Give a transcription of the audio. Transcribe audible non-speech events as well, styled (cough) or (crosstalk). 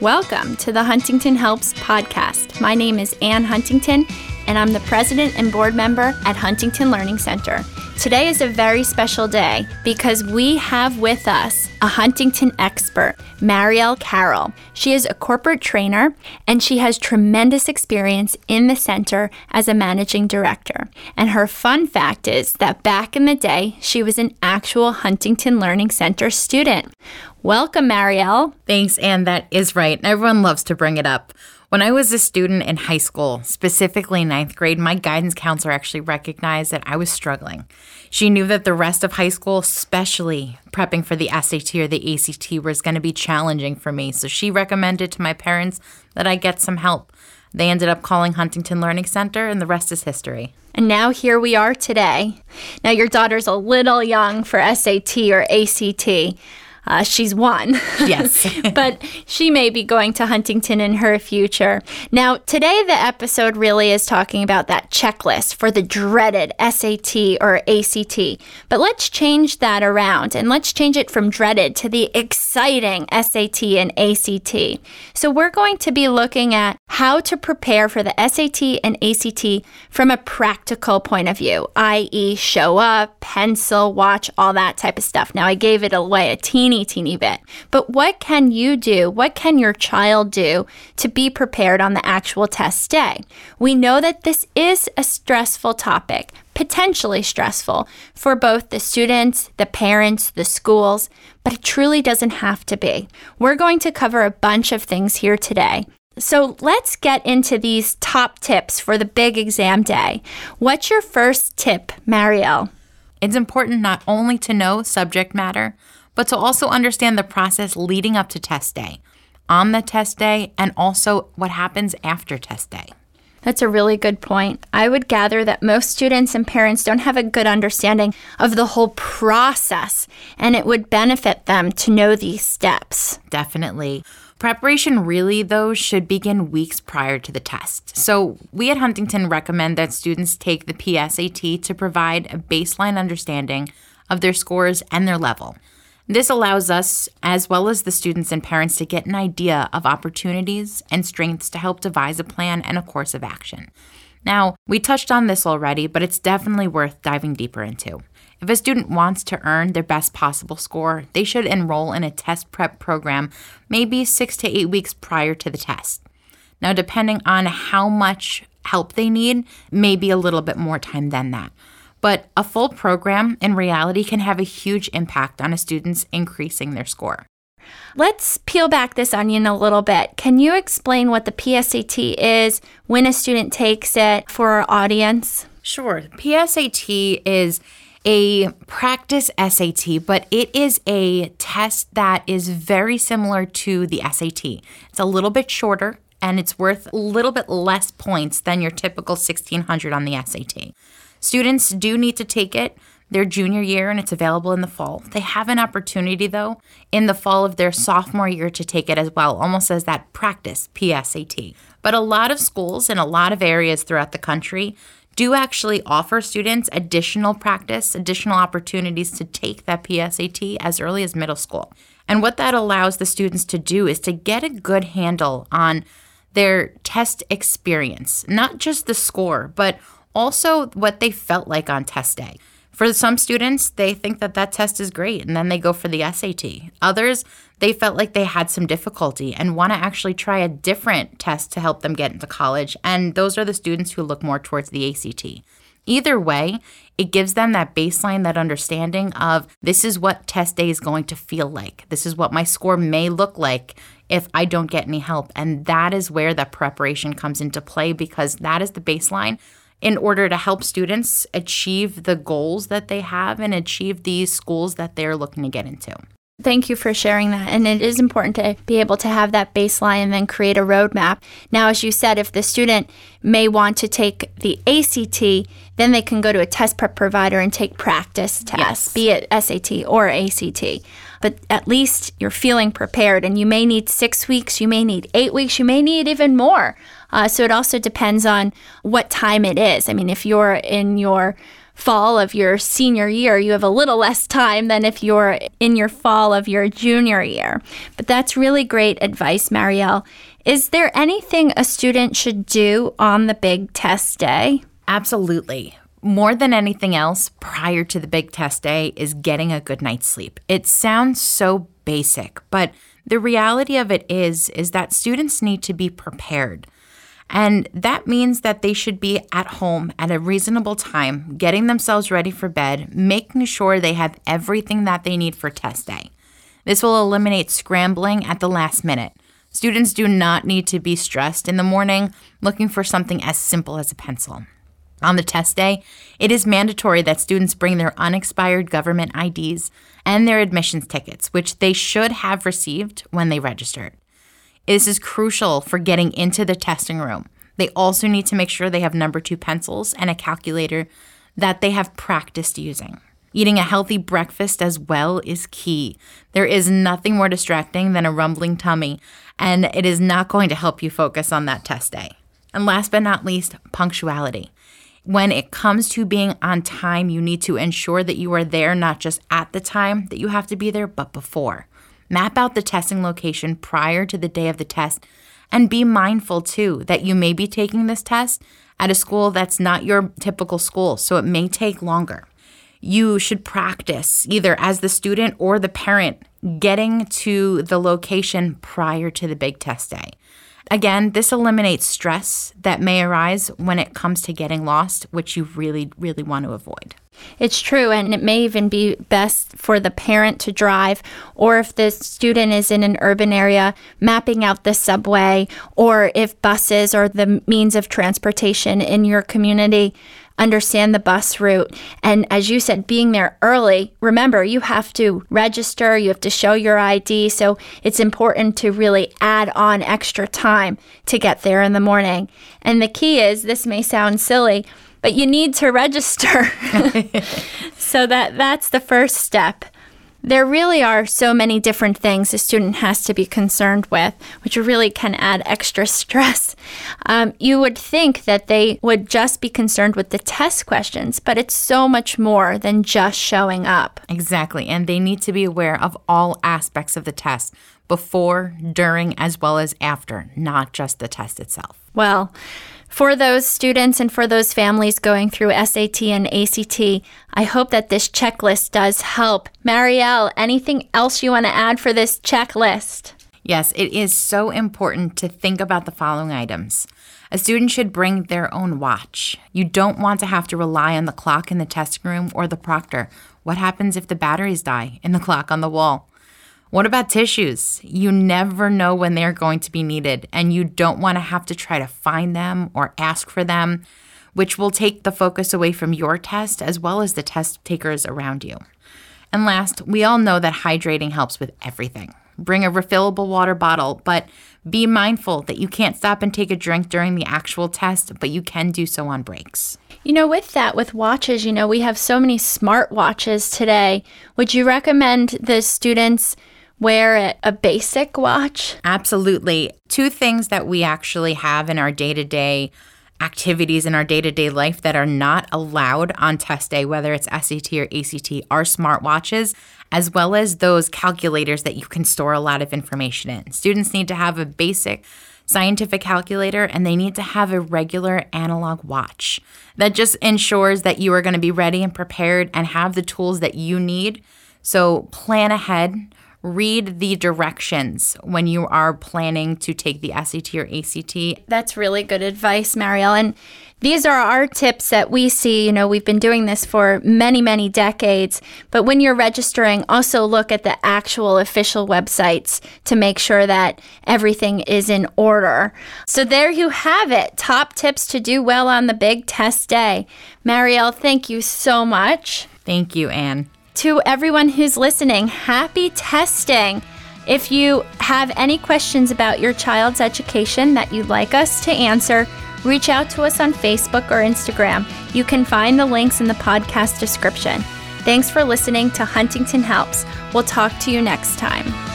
Welcome to the Huntington Helps podcast. My name is Anne Huntington, and I'm the president and board member at Huntington Learning Center. Today is a very special day because we have with us a Huntington expert, Marielle Carroll. She is a corporate trainer and she has tremendous experience in the center as a managing director. And her fun fact is that back in the day, she was an actual Huntington Learning Center student. Welcome, Marielle. Thanks, Anne. That is right. Everyone loves to bring it up. When I was a student in high school, specifically ninth grade, my guidance counselor actually recognized that I was struggling. She knew that the rest of high school, especially prepping for the SAT or the ACT, was going to be challenging for me. So she recommended to my parents that I get some help. They ended up calling Huntington Learning Center, and the rest is history. And now here we are today. Now, your daughter's a little young for SAT or ACT. Uh, she's one. Yes. (laughs) but she may be going to Huntington in her future. Now, today the episode really is talking about that checklist for the dreaded SAT or ACT. But let's change that around and let's change it from dreaded to the exciting SAT and ACT. So, we're going to be looking at how to prepare for the SAT and ACT from a practical point of view, i.e., show up, pencil, watch, all that type of stuff. Now, I gave it away a teeny teeny, bit. But what can you do? What can your child do to be prepared on the actual test day? We know that this is a stressful topic, potentially stressful for both the students, the parents, the schools, but it truly doesn't have to be. We're going to cover a bunch of things here today. So let's get into these top tips for the big exam day. What's your first tip, Marielle? It's important not only to know subject matter, but to also understand the process leading up to test day, on the test day, and also what happens after test day. That's a really good point. I would gather that most students and parents don't have a good understanding of the whole process, and it would benefit them to know these steps. Definitely. Preparation really, though, should begin weeks prior to the test. So, we at Huntington recommend that students take the PSAT to provide a baseline understanding of their scores and their level. This allows us, as well as the students and parents, to get an idea of opportunities and strengths to help devise a plan and a course of action. Now, we touched on this already, but it's definitely worth diving deeper into. If a student wants to earn their best possible score, they should enroll in a test prep program maybe six to eight weeks prior to the test. Now, depending on how much help they need, maybe a little bit more time than that. But a full program in reality can have a huge impact on a student's increasing their score. Let's peel back this onion a little bit. Can you explain what the PSAT is when a student takes it for our audience? Sure. PSAT is a practice SAT, but it is a test that is very similar to the SAT. It's a little bit shorter and it's worth a little bit less points than your typical 1600 on the SAT. Students do need to take it their junior year and it's available in the fall. They have an opportunity though in the fall of their sophomore year to take it as well, almost as that practice PSAT. But a lot of schools in a lot of areas throughout the country do actually offer students additional practice, additional opportunities to take that PSAT as early as middle school. And what that allows the students to do is to get a good handle on their test experience, not just the score, but also what they felt like on test day. For some students, they think that that test is great and then they go for the SAT. Others, they felt like they had some difficulty and want to actually try a different test to help them get into college. And those are the students who look more towards the ACT. Either way, it gives them that baseline, that understanding of this is what test day is going to feel like. This is what my score may look like if I don't get any help. And that is where that preparation comes into play because that is the baseline in order to help students achieve the goals that they have and achieve these schools that they're looking to get into. Thank you for sharing that. And it is important to be able to have that baseline and then create a roadmap. Now, as you said, if the student may want to take the ACT, then they can go to a test prep provider and take practice tests, yes. be it SAT or ACT. But at least you're feeling prepared, and you may need six weeks, you may need eight weeks, you may need even more. Uh, so it also depends on what time it is. I mean, if you're in your fall of your senior year, you have a little less time than if you're in your fall of your junior year. But that's really great advice, Marielle. Is there anything a student should do on the big test day? Absolutely. More than anything else, prior to the big test day is getting a good night's sleep. It sounds so basic, but the reality of it is is that students need to be prepared. And that means that they should be at home at a reasonable time, getting themselves ready for bed, making sure they have everything that they need for test day. This will eliminate scrambling at the last minute. Students do not need to be stressed in the morning looking for something as simple as a pencil. On the test day, it is mandatory that students bring their unexpired government IDs and their admissions tickets, which they should have received when they registered. This is crucial for getting into the testing room. They also need to make sure they have number two pencils and a calculator that they have practiced using. Eating a healthy breakfast as well is key. There is nothing more distracting than a rumbling tummy, and it is not going to help you focus on that test day. And last but not least, punctuality. When it comes to being on time, you need to ensure that you are there not just at the time that you have to be there, but before. Map out the testing location prior to the day of the test and be mindful too that you may be taking this test at a school that's not your typical school, so it may take longer. You should practice either as the student or the parent getting to the location prior to the big test day. Again, this eliminates stress that may arise when it comes to getting lost, which you really, really want to avoid. It's true, and it may even be best for the parent to drive, or if the student is in an urban area, mapping out the subway, or if buses are the means of transportation in your community, understand the bus route. And as you said, being there early, remember, you have to register, you have to show your ID. So it's important to really add on extra time to get there in the morning. And the key is this may sound silly but you need to register. (laughs) so that that's the first step. There really are so many different things a student has to be concerned with, which really can add extra stress. Um, you would think that they would just be concerned with the test questions, but it's so much more than just showing up. Exactly. And they need to be aware of all aspects of the test before, during, as well as after, not just the test itself. Well, for those students and for those families going through SAT and ACT, I hope that this checklist does help. Marielle, anything else you want to add for this checklist? Yes, it is so important to think about the following items. A student should bring their own watch. You don't want to have to rely on the clock in the testing room or the proctor. What happens if the batteries die in the clock on the wall? What about tissues? You never know when they're going to be needed, and you don't want to have to try to find them or ask for them, which will take the focus away from your test as well as the test takers around you. And last, we all know that hydrating helps with everything. Bring a refillable water bottle, but be mindful that you can't stop and take a drink during the actual test, but you can do so on breaks. You know, with that, with watches, you know, we have so many smart watches today. Would you recommend the students? Wear a basic watch? Absolutely. Two things that we actually have in our day to day activities in our day to day life that are not allowed on test day, whether it's SAT or ACT, are smartwatches, as well as those calculators that you can store a lot of information in. Students need to have a basic scientific calculator and they need to have a regular analog watch. That just ensures that you are going to be ready and prepared and have the tools that you need. So plan ahead read the directions when you are planning to take the SAT or ACT. That's really good advice, Marielle. And these are our tips that we see. You know, we've been doing this for many, many decades. But when you're registering, also look at the actual official websites to make sure that everything is in order. So there you have it top tips to do well on the big test day. Marielle, thank you so much. Thank you, Anne to everyone who's listening, happy testing. If you have any questions about your child's education that you'd like us to answer, reach out to us on Facebook or Instagram. You can find the links in the podcast description. Thanks for listening to Huntington Helps. We'll talk to you next time.